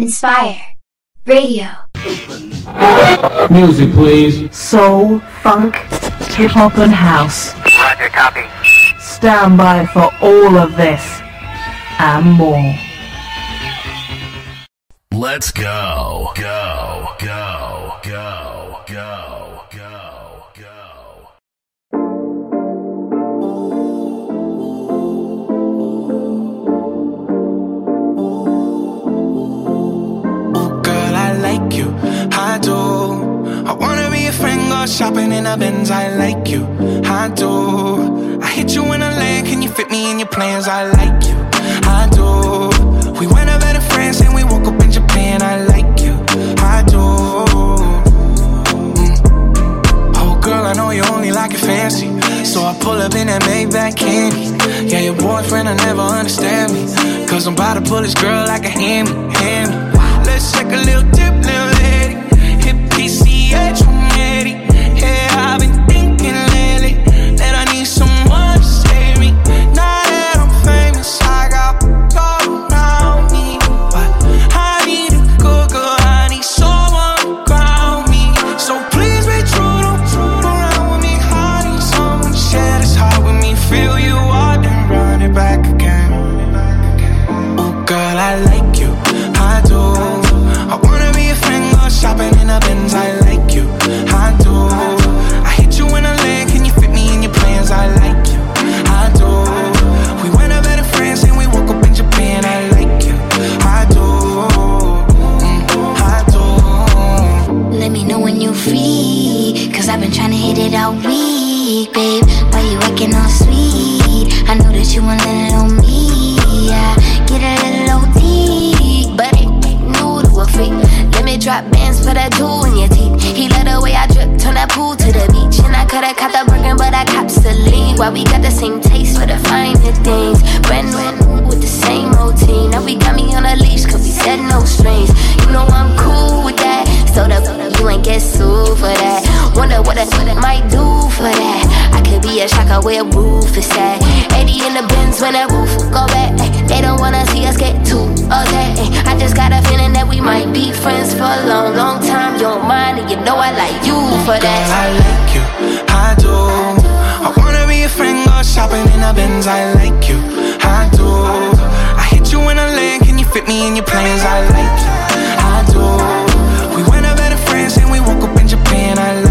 Enspire. Radio. Music, please. Soul, funk, hip hop, and house. Roger, copy. Stand by for all of this and more. Let's go. Go. Go. Do. I wanna be a friend, go shopping in a Benz. I like you. I do. I hit you in a land. Can you fit me in your plans? I like you. I do. We went over to France and we woke up in Japan. I like you. I do. Mm. Oh, girl, I know you only like it fancy. So I pull up in that Maybach candy. Yeah, your boyfriend will never understand me. Cause I'm about to pull this girl like a hammy, hammy. Let's take a little dip, PCH, babe. Why you acting all sweet? I know that you want it on me. Yeah, get a little OT. But it ain't new to a freak. Let me drop bands for that jewel in your teeth. He let the way I drip, turn that pool to the beach. And I coulda caught the Birkin, but I cops the lean. Why we got the same taste for the finer things. Brand new with the same routine. Now we got me on a leash, cause we said no strings. You know I'm cool with that. So the you ain't get sued for that. Wonder what I might do for that. I could be a shocker where roof is at. 80 in the bins when that roof go back. They don't wanna see us get too upset. I just got a feeling that we might be friends for a long, long time. You're mine, and you know I like you for Girl, I like you, I do. I wanna be a friend, go shopping in a Benz. I like you, I do. I hit you in a lane, can you fit me in your plans? I like you, I do. And we woke up in Japan. I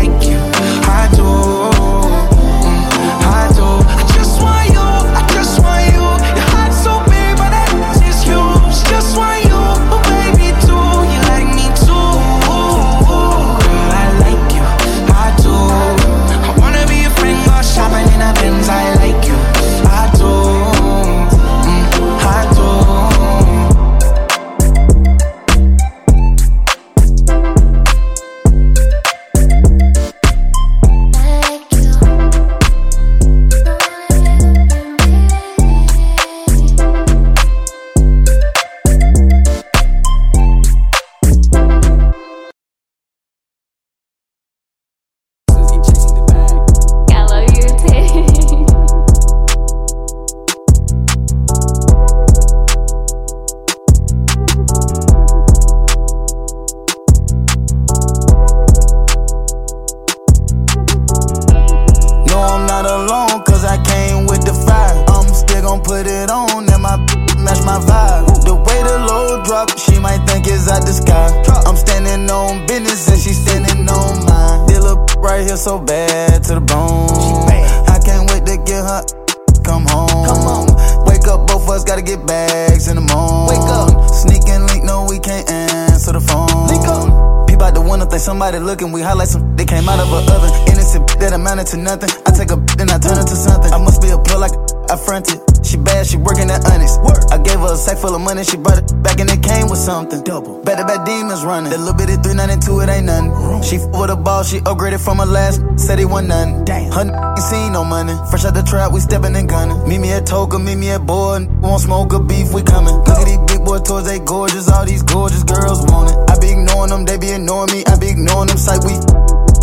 to nothing. I take a then I turn it to something. I must be a pill like I fronted. She bad, she working at honest. Work. I gave her a sack full of money. She brought it back and it came with something. Double. To back demons running. That little bit of 392, it ain't nothing. She f with a ball, she upgraded from her last. Said he wasn't nothing. Damn. Her ain't seen no money. Fresh out the trap, we stepping and gunning. Meet me at Toga, meet me at Boy. Won't smoke a beef, we coming. Look at these big boy toys, they gorgeous. All these gorgeous girls want it. I be ignoring them, they be ignoring me. I be ignoring them, sight we.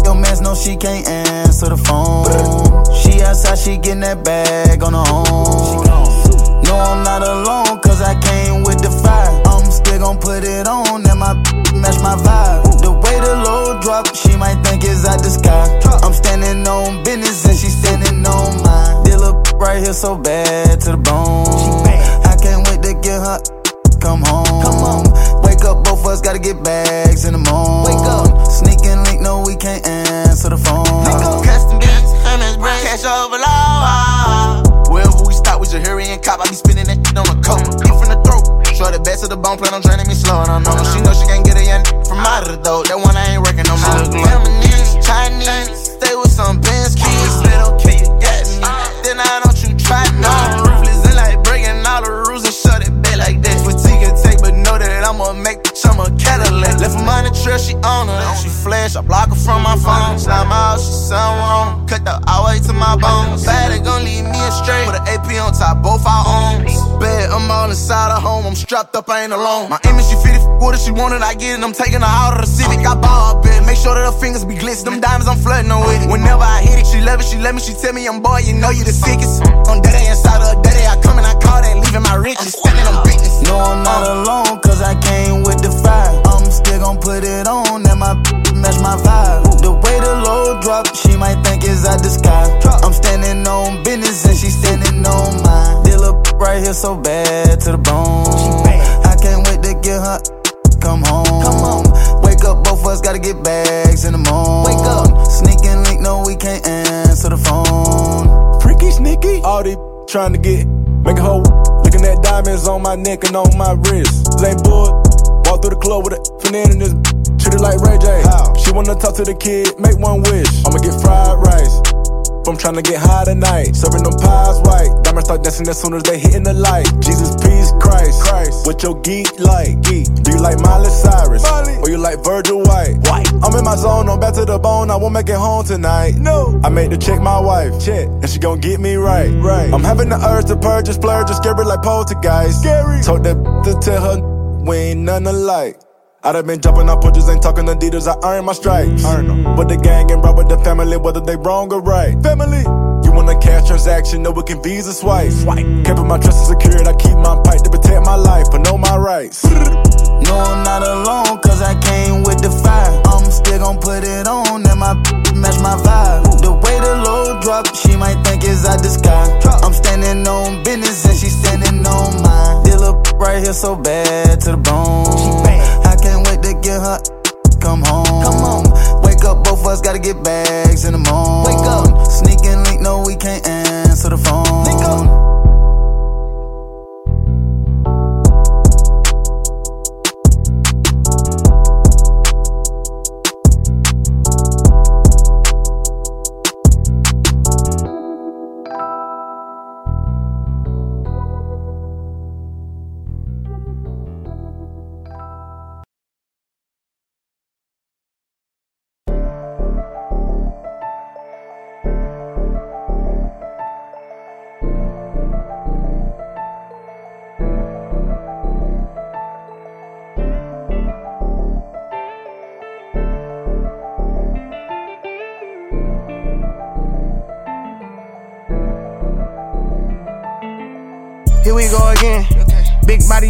Your mans know she can't answer the phone. She outside, she getting that bag on her own. No, I'm not alone, cause I came with the fire. I'm still gon' put it on, and my match my vibe. The way the low drop, she might think it's out the sky. I'm standing on business and she standing on mine. Deal up right here so bad to the bone. I can't wait to get her come home. Come on. Wake up, both of us gotta get bags in the morning. Wake up. Sneaking link, no, we can't answer the phone. Custom beats, Hermes brand, cash overload. Wherever we stop, we just hurry and cop. I be spinning that shit on the coat, deep from the throat. Show the best of the bone, plan on draining me slow. I don't know. She know she can't get a young from out of the door. That one I ain't working no more. Feminine, Chinese, stay with some Benz keys. Said okay, you got me. Then I don't Trail, she on her. She flash, I block her from my phone. Slime out, she sound wrong. Cut the all way to my bones. Bad, it gon' leave me astray. Put an AP on top, both our arms. Bad, I'm all inside of home. I'm strapped up, I ain't alone. My image, she fitted. What if she wanted, I get it. I'm taking her out of the Civic. I ball bed, make sure that her fingers be glistening. Them diamonds, I'm flirting her with it. Whenever I hit it, she love it. She let me, she tell me I'm boy, you know you the sickest. On that day inside her daddy, I come and I call that, leaving my riches. Standing on business. No, I'm not alone, cause I came with the fire. I'm still gon' put it on, and my match my vibe. The way the low drop, she might think it's out the sky. I'm standing on business, and she standing on mine. Deal up right here so bad to the bone. I can't wait to get her. Come home. Come on. Wake up, both of us gotta get bags in the morning. Wake up. Sneaking link, no, we can't answer the phone. Freaky sneaky. All they trying to get, make a hoe. Looking at diamonds on my neck and on my wrist. Lame boy, walk through the club with a finesse in this. Treat it like Ray J. She wanna talk to the kid, make one wish. I'ma get fried rice. I'm trying to get high tonight. Serving them pies white. Diamonds start dancing as soon as they hitting the light. Jesus, peace, Christ. Christ. What your geek like? Geek. Do you like Miley Cyrus? Miley. Or you like Virgil White? White. I'm in my zone, I'm back to the bone. I won't make it home tonight. No. I made the check my wife. Check. And she gon' get me right. Right. I'm having the urge to purge, just splurge, just scary like poltergeist. Scary. Told that to tell her we ain't none alike. I done been jumping on punches, ain't talking Adidas, I earn my stripes. Earn them. With the gang and ride with the family, whether they wrong or right. Family. You want a cash transaction, no, can visa swipe. Swipe. Keeping my trust secured, I keep my pipe to protect my life, but know my rights. No, I'm not alone, cause I came with the fire. I'm still gon' put it on, and my match my vibe. The way the low drop, she might think it's out the sky. I'm standing on business, and she standing on mine. Deal up right here so bad to the bone. I can't wait to get her. Come home. Come on. Wake up, both of us gotta get bags in the morning. Wake up. Sneaking no, we can't answer the phone.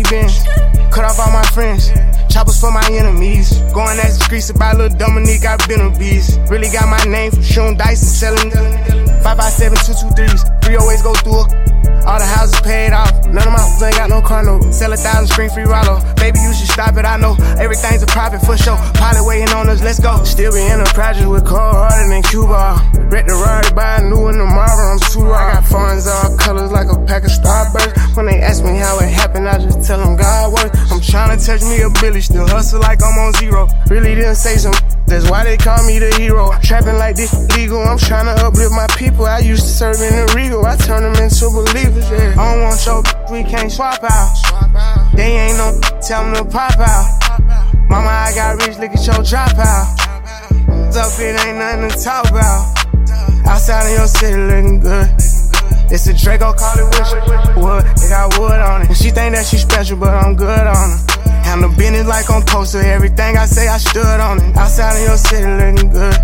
Bench. Cut off all my friends. Choppers for my enemies. Going at the streets about little Dominique, I've been a beast. Really got my name from shooting dice and selling. 557 223s. Three always go through a. All the houses paid off. None of my ain't got no car no. Sell a thousand screen free Rollo. Baby, you should stop it. I know everything's a profit for sure. Pilot waiting on us. Let's go. Still be in the project with cold harder than Cuba. Wreck the Rari, buy a new one tomorrow. I'm too raw. I got funds all colors like a pack of Starburst. When they ask me how it happened, I just tell them God works. I'm trying to touch me a billy, still hustle like I'm on zero. Really didn't say some. That's why they call me the hero. Trapping like this legal. I'm trying to uplift my people. I used to serve in the Regal. I turn them into believers. Yeah. I don't want your we can't swap out. They ain't no tell them to pop out. Mama, I got rich, look at your drop out. Up, it ain't nothing to talk about. Outside of your city looking good. It's a Draco, call it wood. They got wood on it. And she think that she special, but I'm good on her. Handle business like I'm to. Everything I say, I stood on it. Outside of your city looking good.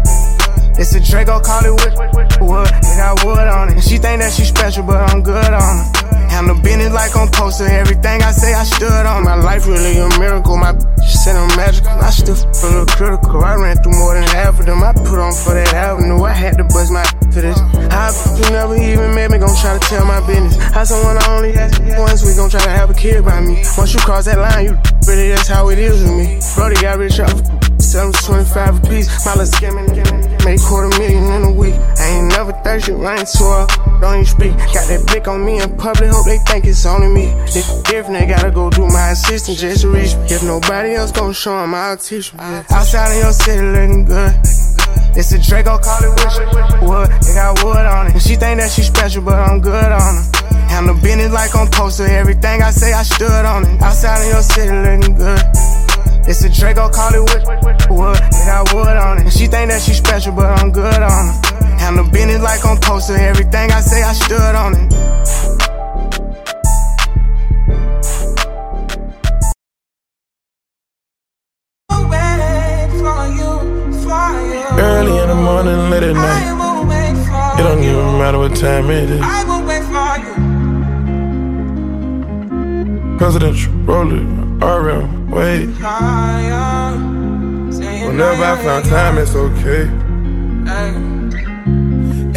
It's a Draco, call it wish wood. They got wood on it. She think that she special, but I'm good on her. Handle business like I'm poster. Everything I say, I stood on. My life really a miracle. My said I'm magical. I still feel a little critical. I ran through more than half of them. I put on for that avenue. I had to bust my for this. How you never even met me, gon' try to tell my business. How someone I only had once, we gon' try to have a kid by me. Once you cross that line, you really that's how it is with me. Brody got rich off sell them 25 a piece. My little scamming, make quarter million in a week. I ain't never thirsty, I ain't her, don't even speak. Got that blick on me in public, hope they think it's only me. If different, they gotta go do my assistant just to reach me. If nobody else gon' show them, I'll teach them. Outside of your city looking good. It's a Draco, call it wish wood. It got wood on it. And she think that she special, but I'm good on her. Handle business like I'm poster. Everything I say, I stood on it. Outside of your city looking good. It's a Draco, call it wood. wood. It got wood on it. And she think that she special, but I'm good on her. Handle business like I'm poster. Everything I say, I stood on it. What time it is. I will wait for you. Presidential, rolling, RM, wait. Whenever I find time, it's okay.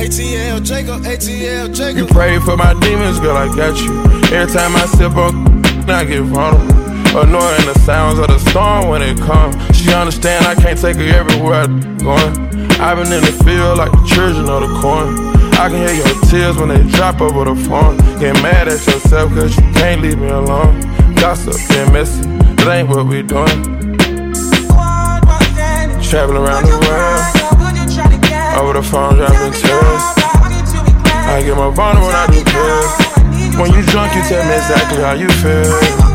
ATL Jacob, ATL Jacob. You pray for my demons, girl, I got you. Every time I sip on, I get vulnerable. Annoying the sounds of the storm when it comes. She understand I can't take her everywhere I'm going. I've been in the field like the children of the corn. I can hear your tears when they drop over the phone. Get mad at yourself cause you can't leave me alone. Gossip and messy, that ain't what we doing. Traveling around the world, over the phone dropping tears. I get more vulnerable when I do pills. When you drunk, you tell me exactly how you feel.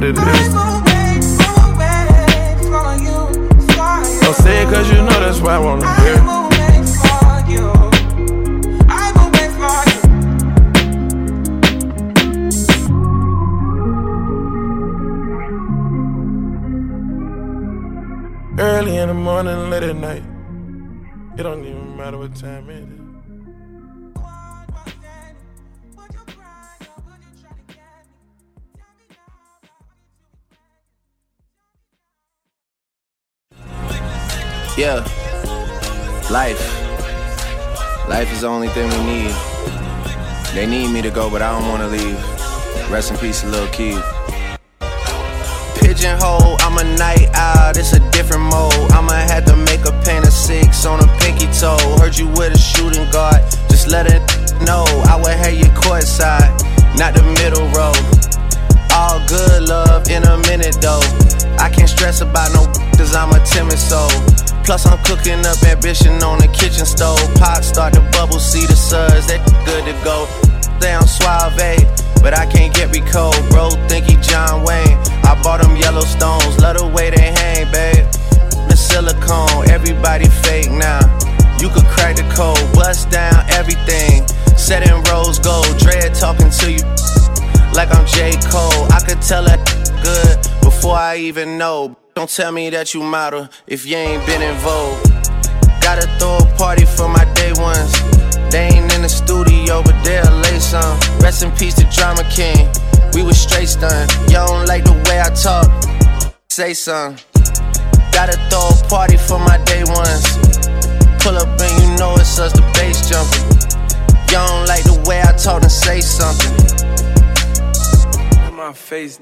What it is. Don't say it cause you know that's why I wanna hear. Early in the morning, late at night. It don't even matter what time it is. Yeah. Life. Life is the only thing we need. They need me to go, but I don't wanna leave. Rest in peace, little kid. Pigeonhole, I'm a night owl, it's a different mode. I'ma have to make a paint of six on a pinky toe. Heard you with a shooting guard, just let it know. I would have you courtside, not the middle row. All good love in a minute though. I can't stress about no cause I'm a timid soul. Plus I'm cooking up ambition on the kitchen stove. Pot start to bubble, see the suds, that good to go. Down suave. but I can't get recalled. Bro, think he John Wayne. I bought them yellow stones, love the way they hang, babe. The silicone, everybody fake now. You could crack the code, bust down everything. Set in rose gold, dread talking to you like I'm J. Cole. I could tell that good before I even know. Don't tell me that you model if you ain't been in vogue. Gotta throw a party for my day ones. They ain't in the studio, but they'll lay some. Rest in peace to Drama King. We was straight stunned. Y'all don't like the way I talk. Say something. Gotta throw a party for my day ones. Pull up and you know it's us, the bass jumping. Y'all don't like the way I talk and say something. In my face.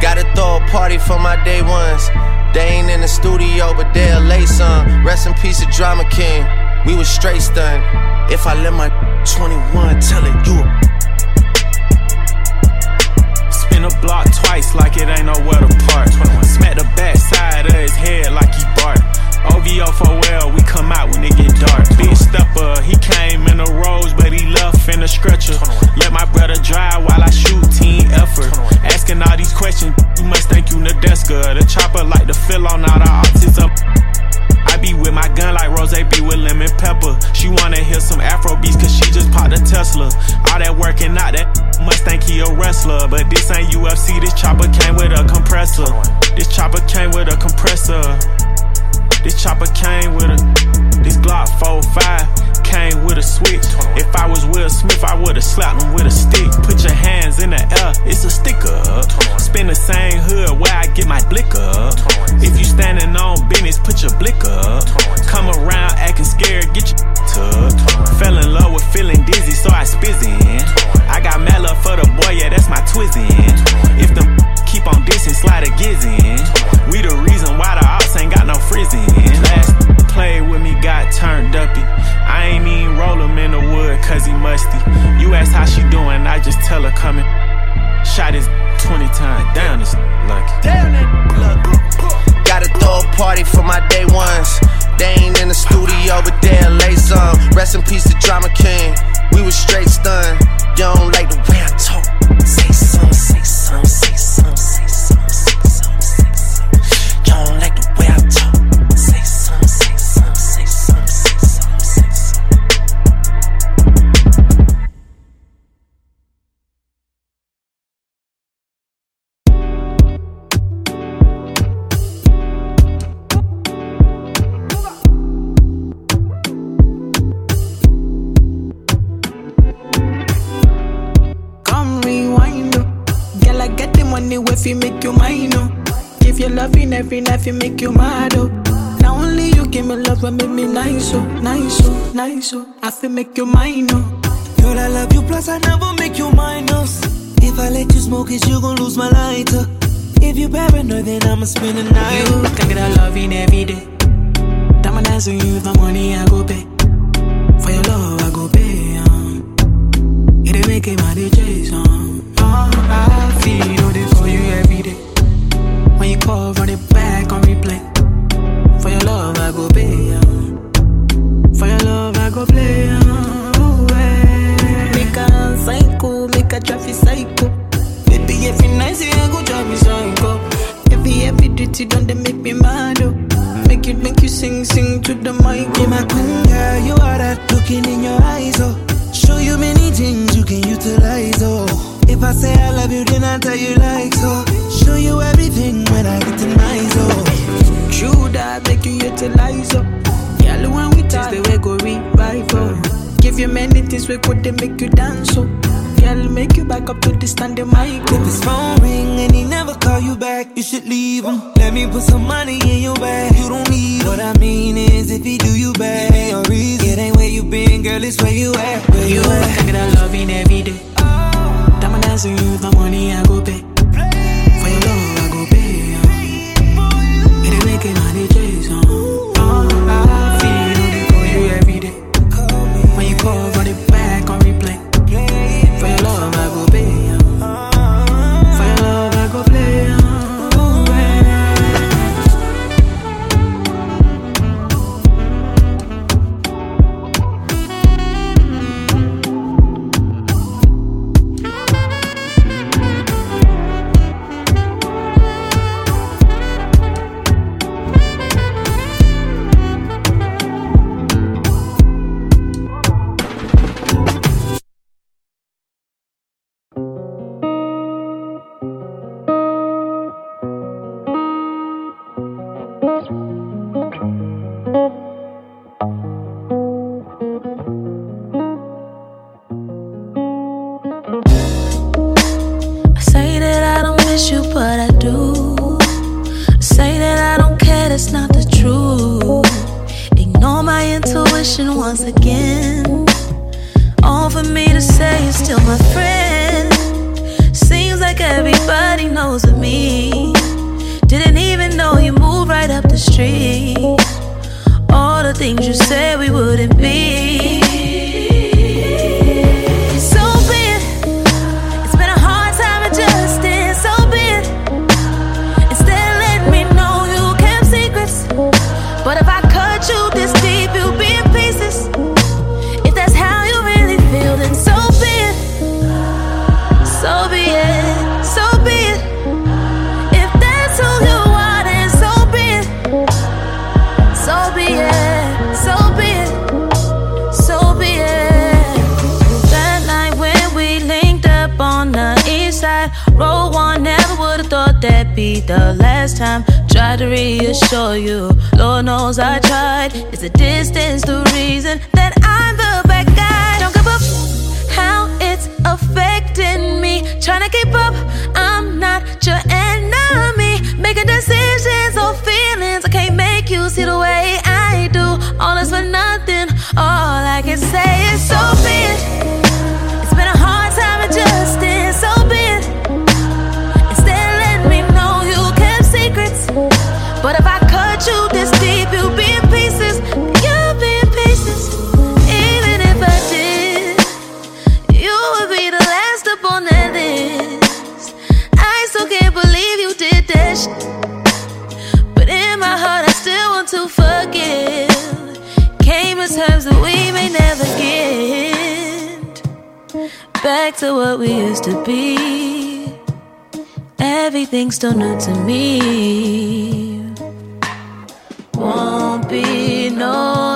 Gotta throw a party for my day ones. They ain't in the studio, but they'll lay some. Rest in peace to Drama King. We was straight stunned. If I let my 21 tell it, you a Spin a block twice like it ain't nowhere to park. Smack the back side of his head like he bark. OVO for well, we come out when it get dark. Big stepper, he came in a rose, but he left in a stretcher. Let my brother drive while I shoot team effort. Asking all these questions, you must think you Nadeska. The chopper like to fill on all the autism. I be with my gun like Rose be with lemon pepper. She wanna hear some Afro beats cause she just popped a Tesla. All that working out, that must think he a wrestler. But this ain't UFC, this chopper came with a compressor. This chopper came with a compressor. This chopper came with a. This Glock 45 came with a switch. If I was Will Smith, I would've slapped him with a stick. Put your hands in the air, it's a sticker. Spin the same hood where I get my blick up. If you standing on business, put your blick up. Come around acting scared, get your tucked. Fell in love with feeling dizzy, so I spizzin'. I got love for the boy, yeah, that's my twizzin'. If them on dissing, slide a gizzin'. We the reason why the ops ain't got no frizzin'. Last played with me, got turned uppy. I ain't even roll him in the wood, cause he musty. You ask how she doing, I just tell her coming. Shot his 20 times down, this lucky. Damn it, Gotta throw a party for my day ones. They ain't in the studio, but they'll lay some. Rest in peace to Drama King. We was straight stunned. You don't like the way I talk. Say some, say some, say if you make you mine, oh. Give you loving every night, you make you mad, oh. Now only you give me love and make me nice, oh, nice, oh, nice, oh. I feel make you mine, oh. Girl, I love you, plus I never make you minus. If I let you smoke it, you gon' lose my lighter. If you paranoid, then I'ma spend the night. You can get a loving every day. Dance with you, if my money I go pay. For your love, I go pay, um. It ain't make it my DJs, um. Oh, I feel this you every day. When you call, run it back on replay. For your love, I go pay, um. For your love, I go play, um. Ooh, eh. Make a psycho, make a traffic psycho. Baby, every night, I go drive me psycho. Every, every duty done, they make me mad, oh. Make it, make you sing, sing to the mic. Be my queen, girl, you are that looking in your eyes, oh. Show you many things you can utilize, oh. If I say I love you, then I tell you like so. Show you everything when I get to oh. True that make you utilize up. Girl, when we taste the way go revive. Give you many things we could they make you dance so. Girl, make you back up to the standing mic. If his phone ring and he never call you back, you should leave him. Let me put some money in your bag. You don't need him. What I mean is, if he do you bad, it ain't a reason. It ain't where you been, girl, it's where you at. Where you, You at? get a loving every day. Dance you, my money I go pay. All I can say is so be. Back to what we used to be. Everything's still new to me. Won't be no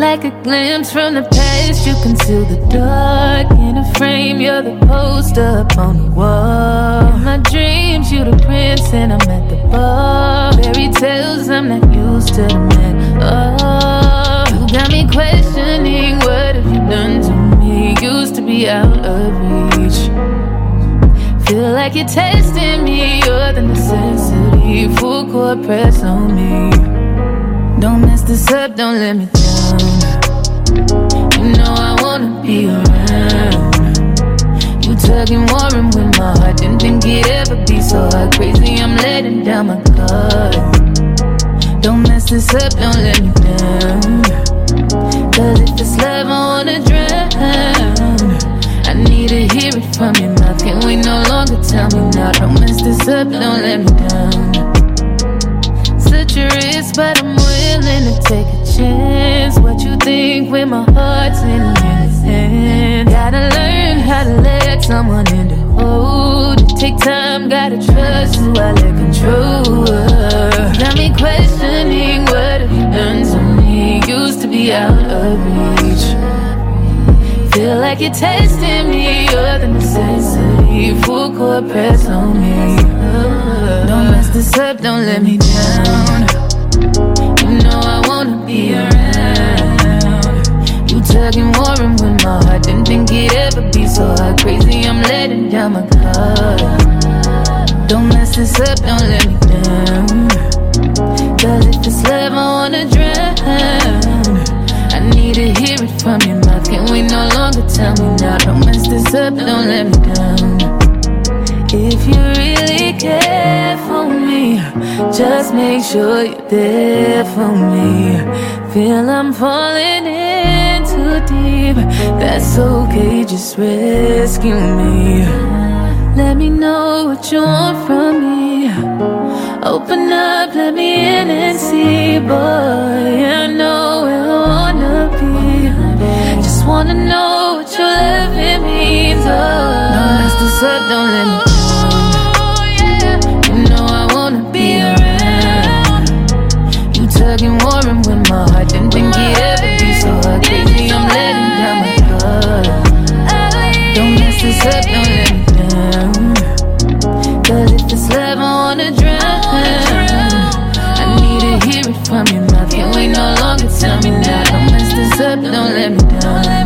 Like a glimpse from the past, you conceal the dark in a frame. You're the poster up on the wall. In my dreams, you're the prince, and I'm at the bar. Fairy tales, I'm not used to the man. Oh, you got me questioning what have you done to me? Used to be out of reach. Feel like you're testing me, you're the necessity. Full court press on me. Don't mess this up, don't let me down. You know I wanna be around. You tugging, warring with my heart. Didn't think it'd ever be so hard. Crazy, I'm letting down my guard. Don't mess this up, don't let me down. Cause if it's love, I wanna drown. I need to hear it from your mouth. Can we no longer tell me now? Don't mess this up, don't let me down. Such a risk, but I'm willing to take a chance. What you think when my heart's in your hand? Gotta learn how to let someone in to hold. Take time, gotta trust who I let control. Got me questioning what have you done to me? Used to be out of reach. Feel like you're testing me, you're the necessity. Full court press on me. Don't mess this up, don't let me down. You know I be around. You tugging, warring with my heart. Didn't think it'd ever be so hard. Crazy, I'm letting down my guard. Don't mess this up, don't let me down. Cause if it's love, I wanna drown. I need to hear it from your mouth. Can we no longer tell me now? Don't mess this up, don't let me down. If you really care for me, me. Just make sure you're there for me. Feel I'm falling in too deep. That's okay, just rescue me. Let me know what you want from me. Open up, let me in and see, boy. I know where I wanna be. Just wanna know what your loving means. Oh. No, that's the set, don't let me. didn't think he'd ever be so Don't mess this up, don't let me if love, I wanna drown. I need to hear it from no longer, tell me now. Don't mess this up, don't let me down.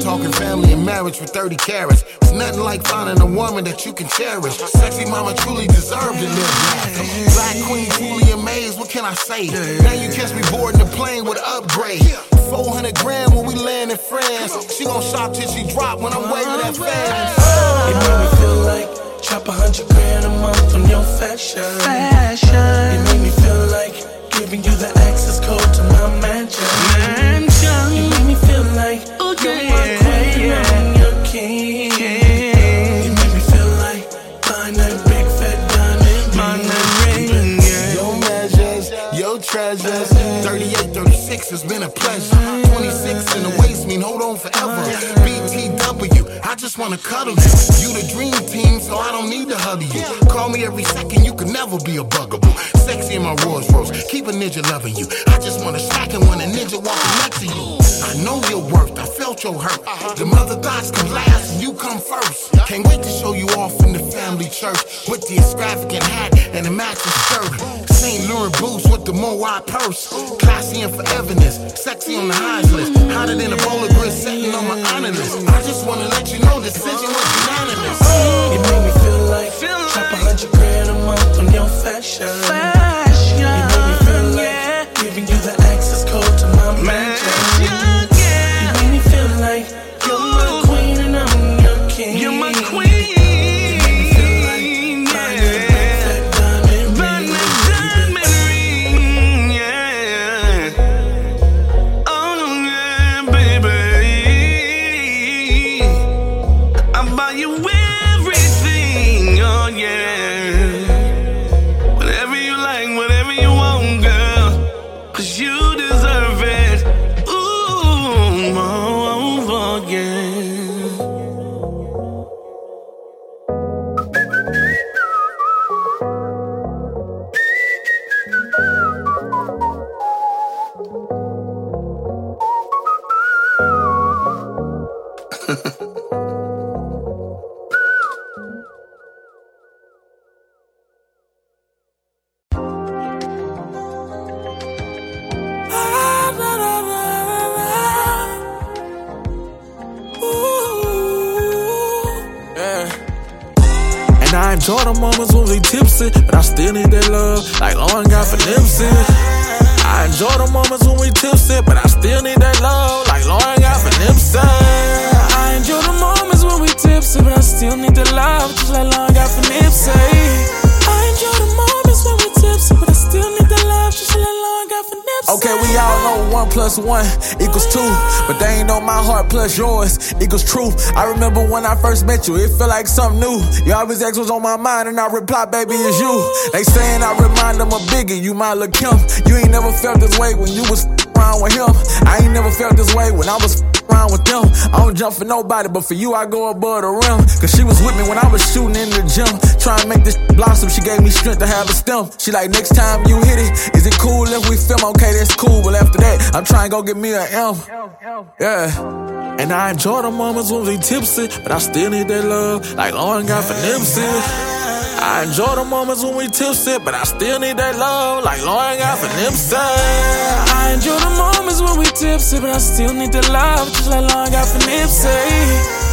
Talking family and marriage for 30 carats. It's nothing like finding a woman that you can cherish. Sexy mama truly deserved to live. Black queen, truly amazed, what can I say? Now you catch me boarding the plane with upgrade. 400 grand when we land in France. She gon' shop till she drop when I'm waving that fast. It made me feel like chop a hundred grand a month on your fashion. Fashion. It made me feel like giving you the access code to my mansion. Treasures. 38, 36 has been a pleasure. 26 in the waist mean hold on forever. BTW, I just wanna cuddle you. You the dream team, so I don't need to huddle you. Call me every second, you can never be a bugaboo. Sexy in my Rolls Royce, keep a ninja loving you. I just wanna stack it when a ninja walking next to you. I know your worth, I felt your hurt. The mother thoughts come last and you come first. Can't wait to show you off in the family church with the extravagant hat and the matching skirt. St. Laurent boots with the Moai purse. Classy and foreverness, sexy on the highs list. Hotter than a bowl of grits sitting on my honor list. I just wanna let you know this decision was unanimous. It made me feel like chop a hundred grand a month on your fashion. Fashion. It made me feel like giving you the everything, oh, yeah. When I first met you, it felt like something new. You always ex was on my mind, and I reply, baby, it's you. They saying I remind them of Biggie, you my look Kim. You ain't never felt this way when you was around with him. I ain't never felt this way when I was around with them. I don't jump for nobody, but for you, I go above the rim. Cause she was with me when I was shooting in the gym. Trying to make this blossom, she gave me strength to have a stem. She like, next time you hit it, is it cool if we film? Okay, that's cool, but after that, I'm trying to go get me an M. Yeah. And I enjoy the moments when we tipsy, but I still need that love, like Lauren got for Nipsey. I enjoy the moments when we tipsy, but I still need that love, like Lauren got for Nipsey. I enjoy the moments when we tipsy, but I still need the love, just like Long got for Nipsey.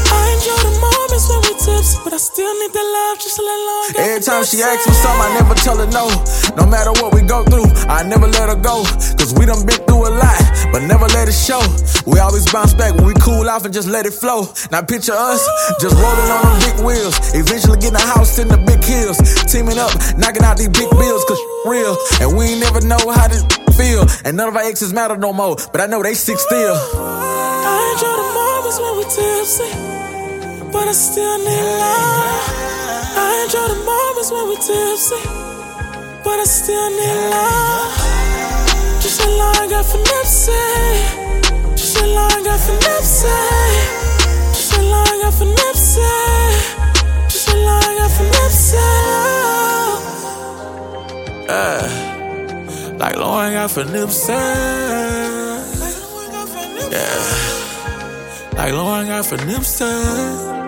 I enjoy the moments when we tipsy, but I still need the love, just like Long got Every time she asks me something, I never tell her no. No matter what we go through, I never let her go. Cause we done been through a lot, but never let it show. We always bounce back when we cool off and just let it flow. Now picture us, just rolling on them big wheels. Eventually getting a house in the big hills. Teaming up, knocking out these big bills, cause real. And we never know how this feel. And none of our exes matter no more, but I know they sick still. I enjoy the moments when we tipsy, but I still need love. I enjoy the moments when we tipsy, but I still need love. Just a line got for Nipsey. Just a line got for Nipsey. Just a line got for Nipsey. Just a line got for Nipsey. Yeah. Like Lauren got for Nipsey. Yeah. Like I got for them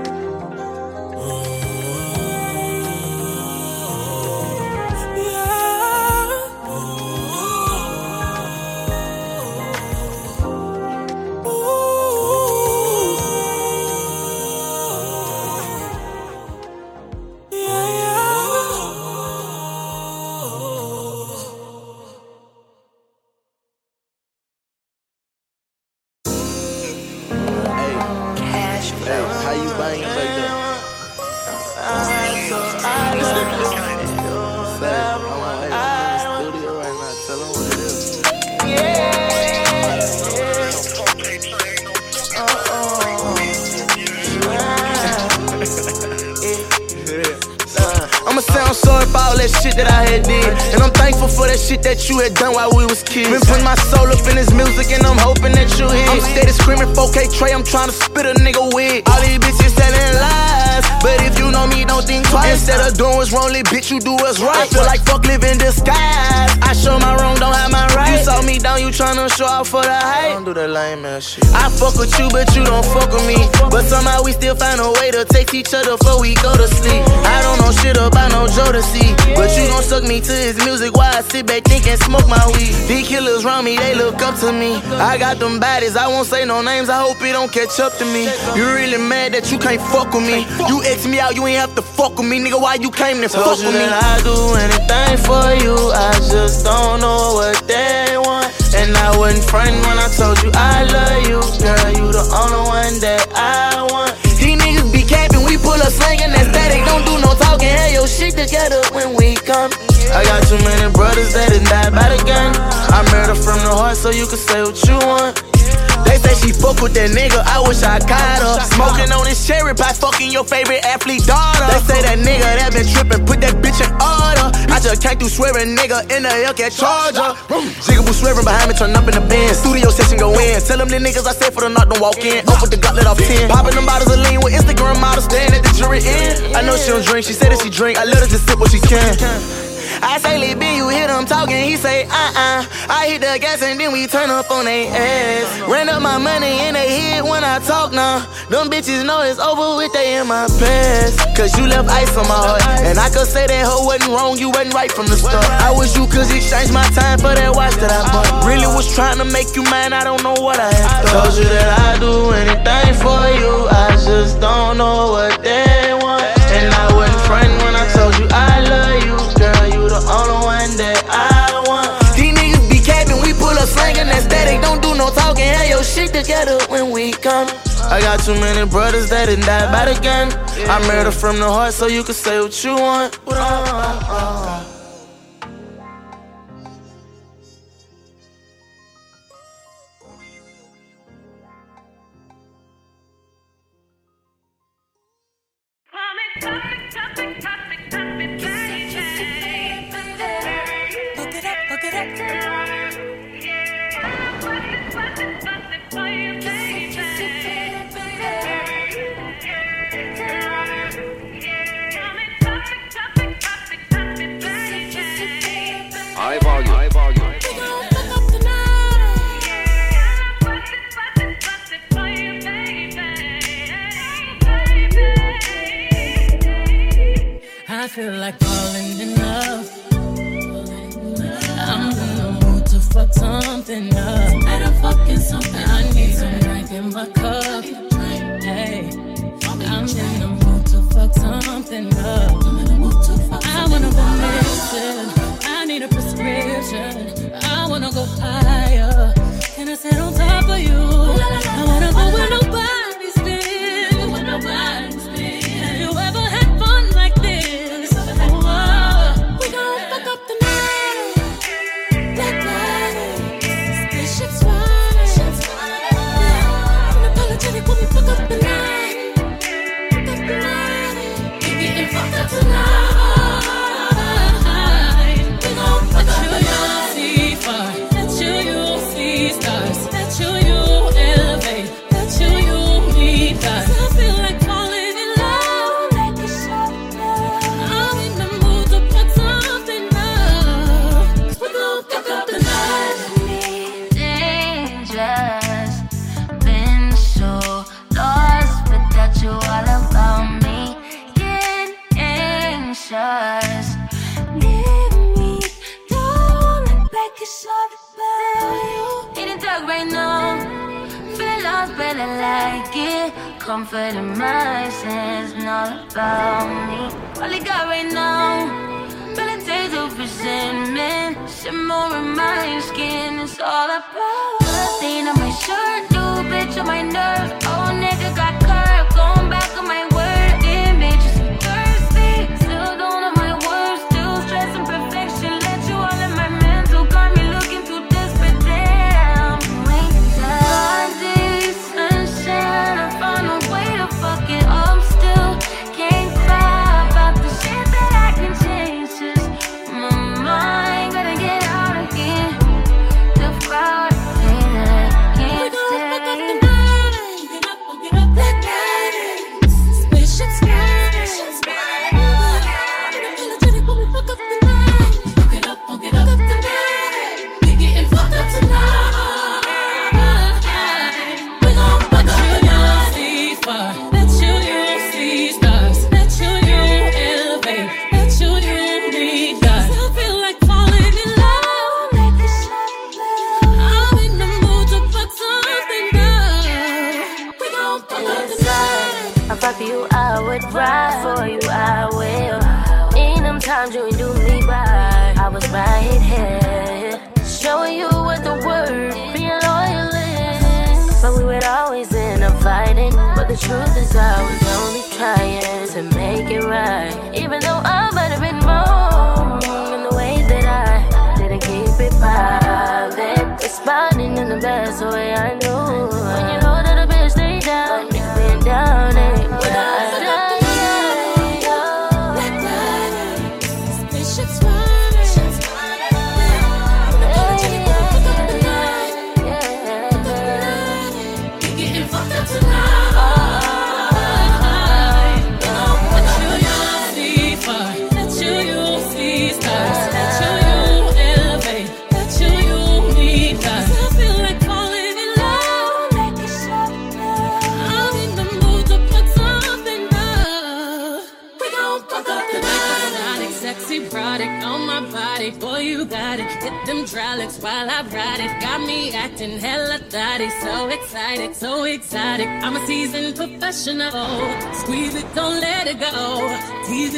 that shit that I had did. And I'm thankful for that shit that you had done while we was kids. Been putting my soul up in this music and I'm hoping that you hear. I'm steady screaming 4K Trey, I'm trying to spit a nigga wig. All these bitches telling lies. But if you know me, don't think twice. Instead of doing what's wrong, little bitch, you do what's right. I feel like fuck live in disguise. I show my wrong, don't have my right. You saw me down, you tryna show off for the hype. Don't do that lame ass shit. I fuck with you, but you don't fuck with me. But somehow we still find a way to text each other before we go to sleep. I don't know shit about no Jodeci, but you gon' suck me to his music while I sit back think and smoke my weed. These killers around me, they look up to me. I got them baddies, I won't say no names. I hope it don't catch up to me. You really mad that you can't fuck with me? You X me out, you ain't have to fuck with me, nigga. Why you came to fuck Told with you me? that I do anything for you. I just don't know what they want. And I wasn't frontin' when I told you I love you. Girl, you the only one that I want. These niggas be capping, we pull up slanging that static. Don't do no talking, have your shit together when we come. I got too many brothers that done died by the gun. I murder from the heart so you can say what you want. Say she fuck with that nigga, I wish I caught her. Smoking on this cherry pie, fucking your favorite athlete daughter. They say that nigga that been tripping, put that bitch in order. I just came through swearing, nigga, in the Hellcat Charger. Jigaboo swerving behind me, turn up in the band. Studio session go in. Tell them the niggas I said for the knock, don't walk in. Up with the gauntlet off 10. Popping them bottles of lean with Instagram models, staying at the jury end. I know she don't drink, she said that she drink. I let her just sip what she can. I say, Lil B, you hear them talking, he say, uh-uh. I hit the gas and then we turn up on they ass. Ran up my money in they head when I talk now. Them bitches know it's over with, they in my past. Cause you left ice on my heart. And I could say that hoe wasn't wrong, you wasn't right from the start. I wish you could exchange my time for that watch that I bought. Really was trying to make you mine, I don't know what I had Told you that I do anything for you. I just don't know what they together when we come. I got too many brothers that done died by the gun. I murder from the heart so you can say what you want. High feel like falling in love. I'm in the mood to fuck something up. Better fucking something. I need some drink in my cup. Hey, I'm in the mood to fuck something up. I wanna go missing. I need a prescription. I wanna go higher. Can I sit on top of you?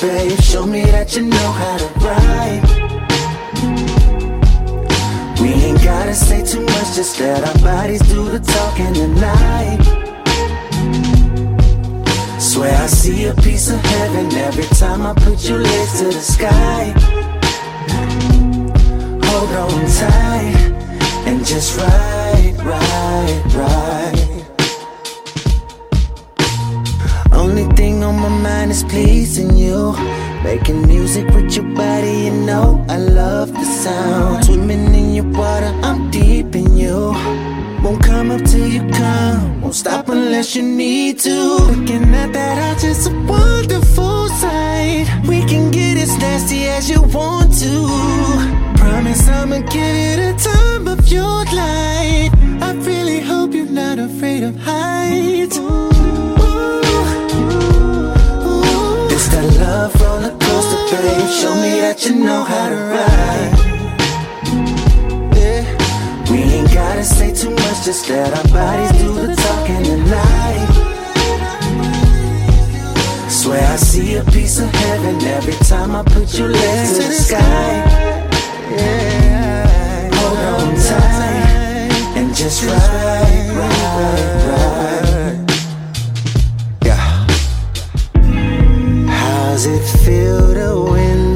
babe. Show me that you know how to ride. We ain't gotta say too much, just let our bodies do the talking tonight. Swear I see a piece of heaven every time I put your legs to the sky. Hold on tight and just ride, ride, ride. Only thing on my mind is pleasing you. Making music with your body, you know I love the sound. Swimming in your water, I'm deep in you. Won't come up till you come, won't stop unless you need to. Looking at that, I just a wonderful sight. We can get as nasty as you want to. Promise I'ma give you the time of your life. I really hope you're not afraid of heights. Show me that you know how to ride. Yeah. We ain't gotta say too much, just let our bodies do the talking tonight. Swear I see a piece of heaven every time I put your legs to the sky. Yeah. Hold on tight and just ride, ride, ride. It feel to win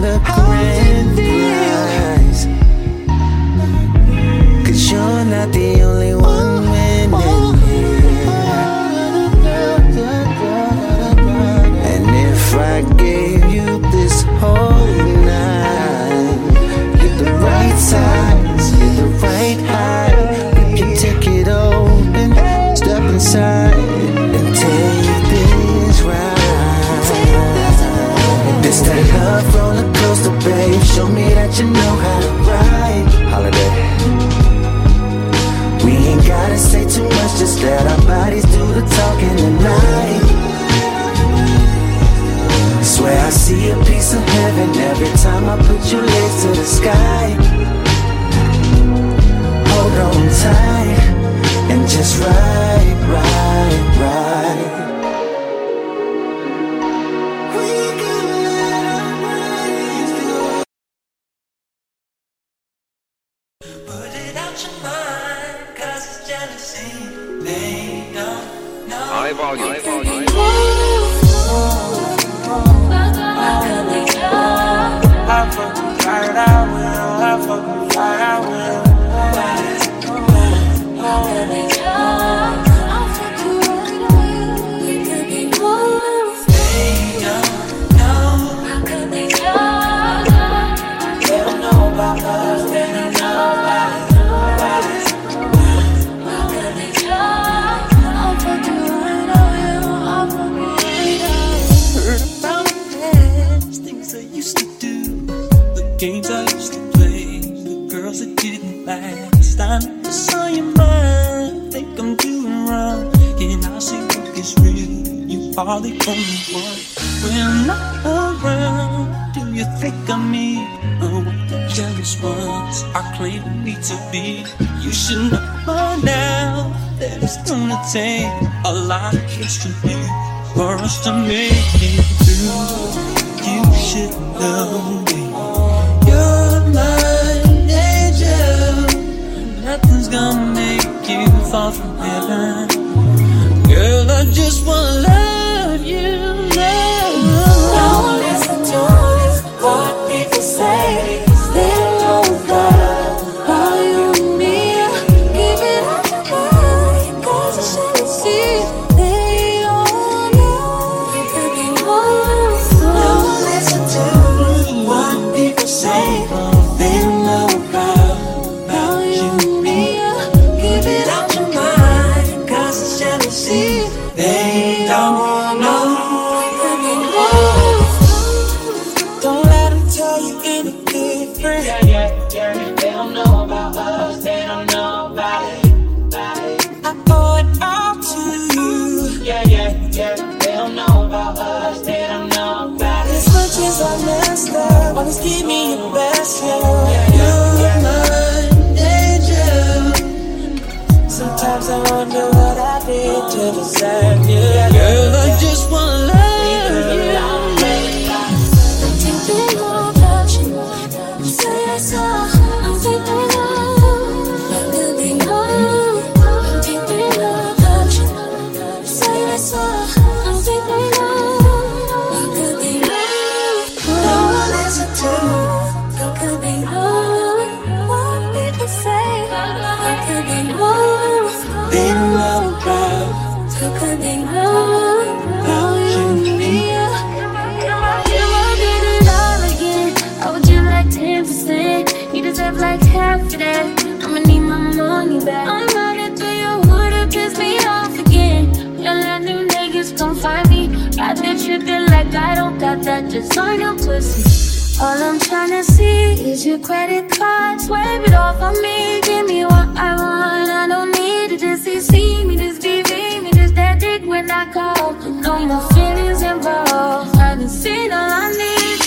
of me? What the jealous ones are claiming me to be? You should know by now that it's gonna take a lot of history for us to make it through. You should know me. You're my angel. Nothing's gonna make you fall from heaven. Girl, I just wanna love you, people I don't got that designer pussy. All I'm tryna see is your credit card. Swipe it off on me. Give me what I want. I don't done seen all I need.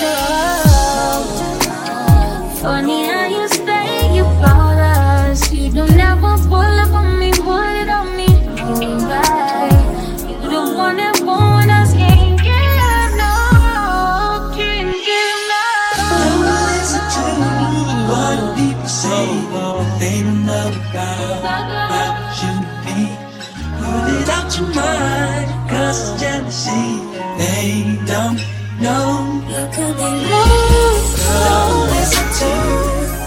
Funny how you say you proud us. You don't ever pull up on me, pull it on me. Right. You the one that want us, can't get no, can't get no. what people say. They don't know about, about you me. Put it out your mind, cause jealousy. They don't know. Don't listen to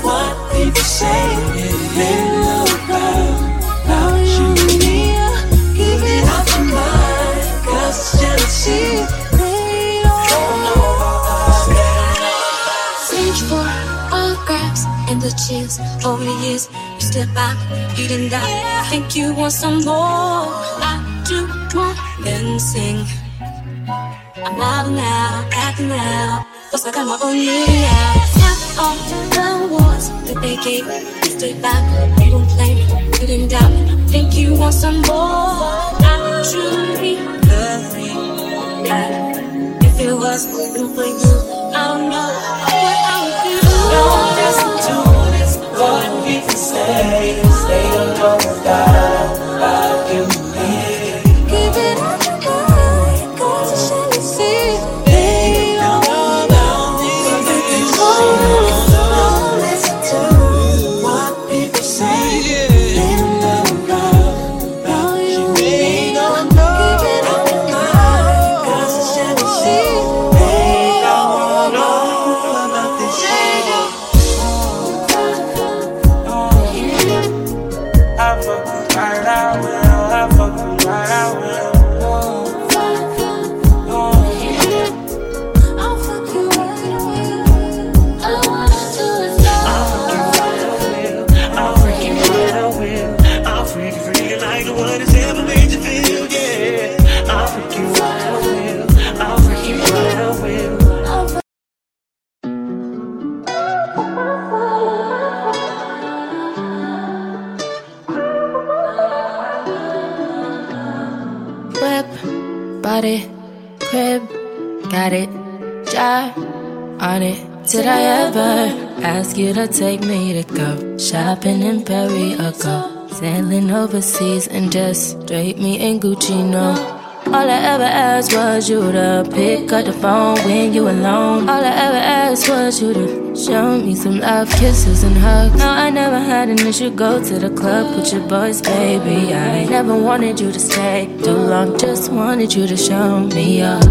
what people say. About, about you. Give it out your jealousy. Don't know. Reach for autographs and the chills over the years. You step back, you didn't die. Think you want some more? I do more than sing. I'm out now, acting out. Looks like I'm up on you now. Tap on the. You you don't play, you didn't doubt. Think you want some more? I truly. If it was complete, I don't take me to go shopping in Paris or go sailing overseas and just drape me in Gucci? No, All I ever asked was you to pick up the phone when you alone. All I ever asked was you to show me some love, kisses, and hugs. No, I never had an issue. Go to the club with your boys, baby. I never wanted you to stay too long. Just wanted you to show me up.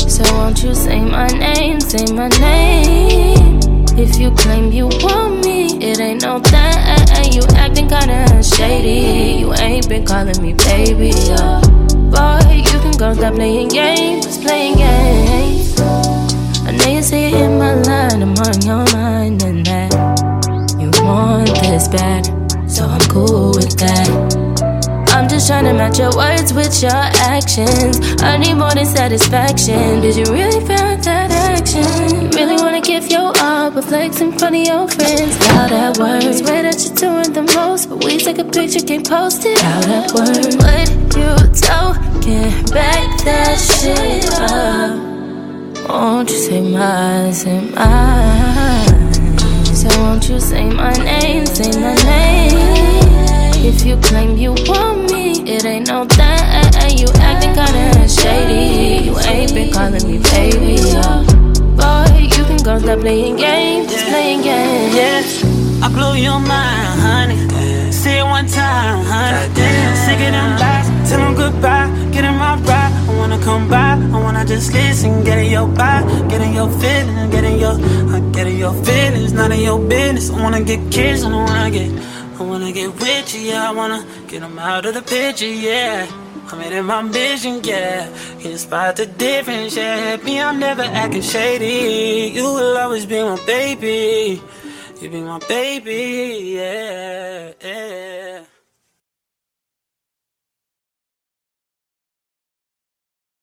So won't you say my name, say my name? If you claim you want me, it ain't no thing. You acting kinda shady. You ain't been calling me baby. Boy, you can go stop playing games, playing games. I know you say it in my line, I'm on your mind, and that you want this bad, so I'm cool with that. I'm just trying to match your words with your actions. I need more than satisfaction. Did you really feel that action? Really give your all, but flex in front of your friends. How that works? Swear that you're doing the most, but we take a picture, can't post it. How that works? What you talking? Back that shit up. Won't you say my, say mine? So won't you say my name, say my name? If you claim you want me, it ain't no thing. You acting kinda shady. You ain't been calling me baby. Yeah. Boy, you can go stop playing games, playing games. Yeah, I blow your mind, honey. Say it one time, honey. Sick of them lies, tell them goodbye. Get in my ride, I wanna come by. I wanna just listen, get in your body, get in your feelings, get in your, I get in your feelings, not in your business. I wanna get kissed, I wanna get, I wanna get with you, yeah. I wanna get them out of the picture, yeah. I'm in my mission, yeah. Can you spot the difference, yeah? Me, I'm never acting shady. You will always be my baby. You be my baby, yeah. yeah.